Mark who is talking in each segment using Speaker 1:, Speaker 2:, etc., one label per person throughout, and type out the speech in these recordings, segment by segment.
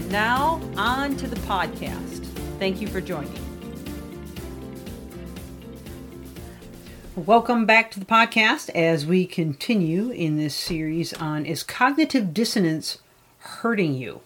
Speaker 1: And now, on to the podcast. Thank you for joining. Welcome back to the podcast as we continue in this series on Is Cognitive Dissonance Hurting You?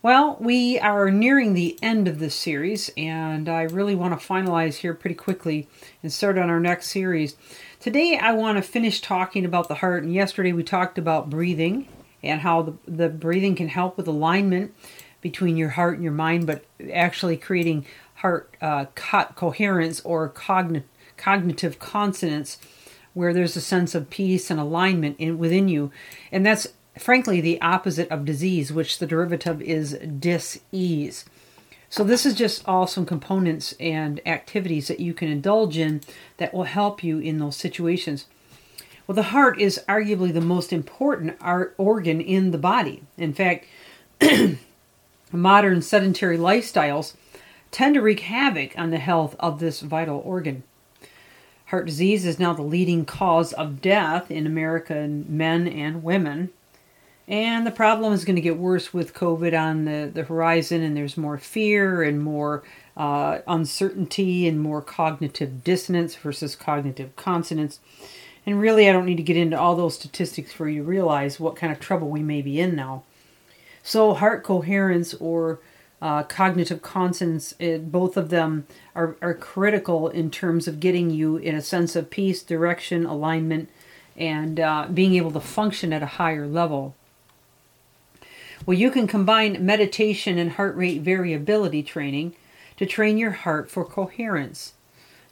Speaker 1: Well, we are nearing the end of this series, and I really want to finalize here pretty quickly and start on our next series. Today, I want to finish talking about the heart, and yesterday we talked about breathing and how the, the breathing can help with alignment between your heart and your mind, but actually creating heart uh, co- coherence or cogn- cognitive consonance where there's a sense of peace and alignment in, within you. And that's frankly the opposite of disease, which the derivative is dis-ease. So this is just all some components and activities that you can indulge in that will help you in those situations. Well, the heart is arguably the most important organ in the body. In fact, modern sedentary lifestyles tend to wreak havoc on the health of this vital organ. Heart disease is now the leading cause of death in American men and women. And the problem is going to get worse with COVID on the, the horizon, and there's more fear and more uh, uncertainty and more cognitive dissonance versus cognitive consonance. And really, I don't need to get into all those statistics for you to realize what kind of trouble we may be in now. So, heart coherence or uh, cognitive consonance, it, both of them are, are critical in terms of getting you in a sense of peace, direction, alignment, and uh, being able to function at a higher level. Well, you can combine meditation and heart rate variability training to train your heart for coherence.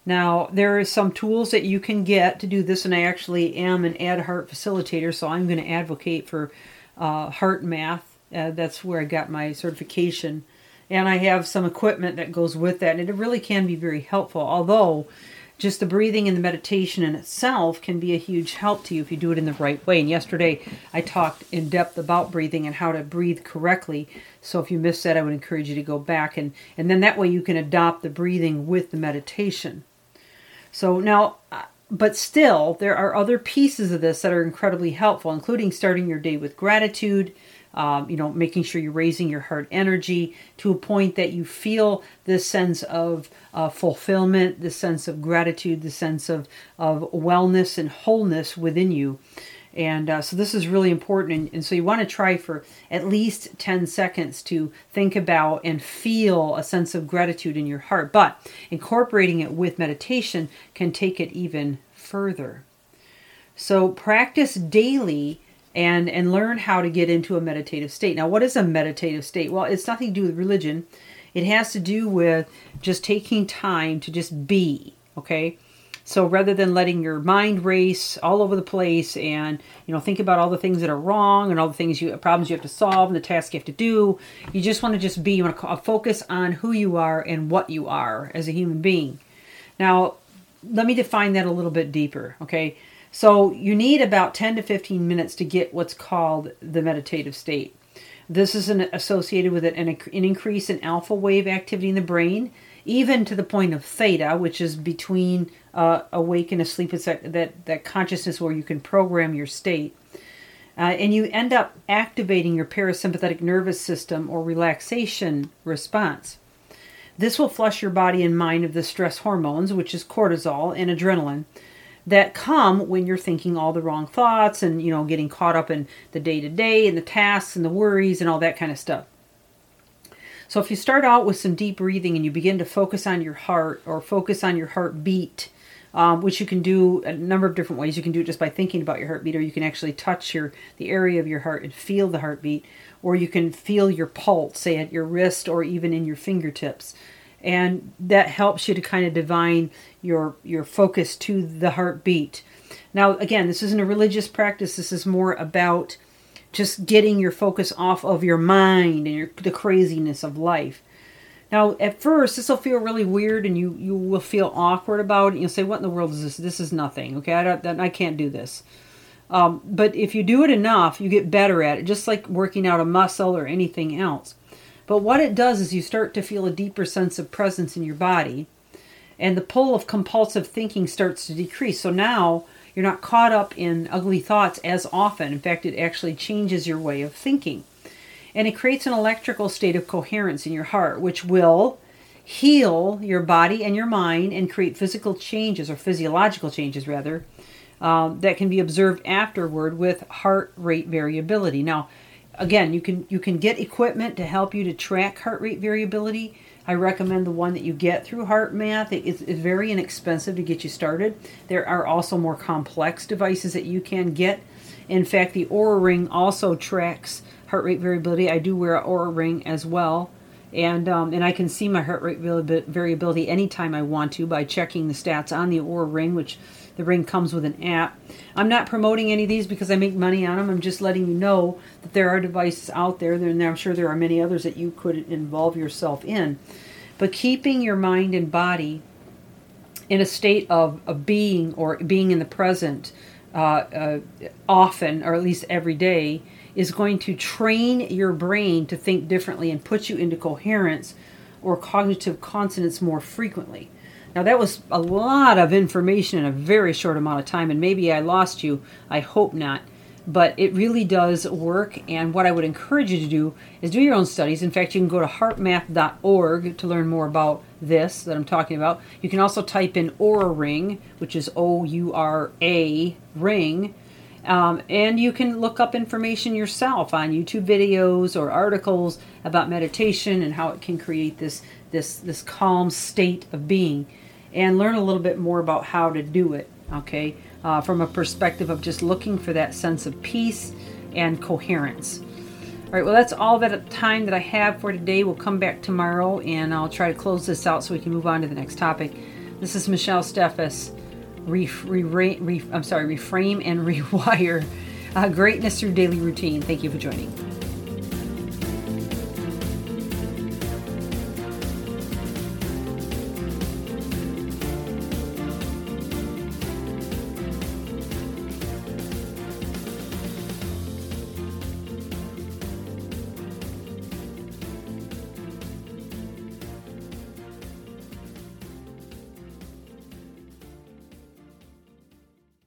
Speaker 1: Now, there are some tools that you can get to do this, and I actually am an Ad Heart facilitator, so I'm going to advocate for uh, HeartMath. Uh, that's where I got my certification. And I have some equipment that goes with that, and it really can be very helpful. Although, just the breathing and the meditation in itself can be a huge help to you if you do it in the right way. And yesterday I talked in depth about breathing and how to breathe correctly. So if you missed that, I would encourage you to go back and and then that way you can adopt the breathing with the meditation. So now uh, but still there are other pieces of this that are incredibly helpful including starting your day with gratitude um, you know, making sure you're raising your heart energy to a point that you feel this sense of uh, fulfillment, this sense of gratitude, the sense of, of wellness and wholeness within you. And uh, so this is really important. And, and so you want to try for at least 10 seconds to think about and feel a sense of gratitude in your heart. But incorporating it with meditation can take it even further. So practice daily and and learn how to get into a meditative state. Now, what is a meditative state? Well, it's nothing to do with religion. It has to do with just taking time to just be, okay? So rather than letting your mind race all over the place and you know think about all the things that are wrong and all the things you problems you have to solve and the tasks you have to do, you just want to just be. You want to focus on who you are and what you are as a human being. Now, let me define that a little bit deeper. Okay, so you need about 10 to 15 minutes to get what's called the meditative state. This is an, associated with an, an increase in alpha wave activity in the brain, even to the point of theta, which is between uh, awake and asleep. It's that, that, that consciousness where you can program your state. Uh, and you end up activating your parasympathetic nervous system or relaxation response. This will flush your body and mind of the stress hormones, which is cortisol and adrenaline, that come when you're thinking all the wrong thoughts and you know getting caught up in the day to day and the tasks and the worries and all that kind of stuff. So if you start out with some deep breathing and you begin to focus on your heart or focus on your heartbeat, um, which you can do a number of different ways. You can do it just by thinking about your heartbeat, or you can actually touch your the area of your heart and feel the heartbeat, or you can feel your pulse, say at your wrist or even in your fingertips and that helps you to kind of divine your your focus to the heartbeat. Now, again, this isn't a religious practice. This is more about just getting your focus off of your mind and your, the craziness of life. Now, at first, this will feel really weird, and you you will feel awkward about it. You'll say, "What in the world is this? This is nothing." Okay, I don't, I can't do this. Um, but if you do it enough, you get better at it, just like working out a muscle or anything else. But what it does is you start to feel a deeper sense of presence in your body, and the pull of compulsive thinking starts to decrease. So now you're not caught up in ugly thoughts as often. In fact, it actually changes your way of thinking. And it creates an electrical state of coherence in your heart, which will heal your body and your mind and create physical changes or physiological changes, rather, um, that can be observed afterward with heart rate variability. Now, again, you can you can get equipment to help you to track heart rate variability. I recommend the one that you get through HeartMath. It is it's very inexpensive to get you started. There are also more complex devices that you can get. In fact, the Oura Ring also tracks heart rate variability. I do wear an Oura Ring as well, and um, and I can see my heart rate variability anytime I want to by checking the stats on the Oura Ring, which the ring comes with an app. I'm not promoting any of these because I make money on them. I'm just letting you know that there are devices out there, and I'm sure there are many others that you could involve yourself in. But keeping your mind and body in a state of, of being or being in the present uh, uh, often, or at least every day, is going to train your brain to think differently and put you into coherence or cognitive consonance more frequently. Now, that was a lot of information in a very short amount of time, and maybe I lost you. I hope not. But it really does work, and what I would encourage you to do is do your own studies. In fact, you can go to heartmath.org to learn more about this that I'm talking about. You can also type in Oura Ring, which is O U R A Ring, um, and you can look up information yourself on YouTube videos or articles about meditation and how it can create this this this calm state of being and learn a little bit more about how to do it, okay, uh, from a perspective of just looking for that sense of peace and coherence. All right, well, that's all that time that I have for today. We'll come back tomorrow and I'll try to close this out so we can move on to the next topic. This is Michelle Steffes. Re, re, re, I'm sorry, reframe and rewire uh, greatness through daily routine. Thank you for joining.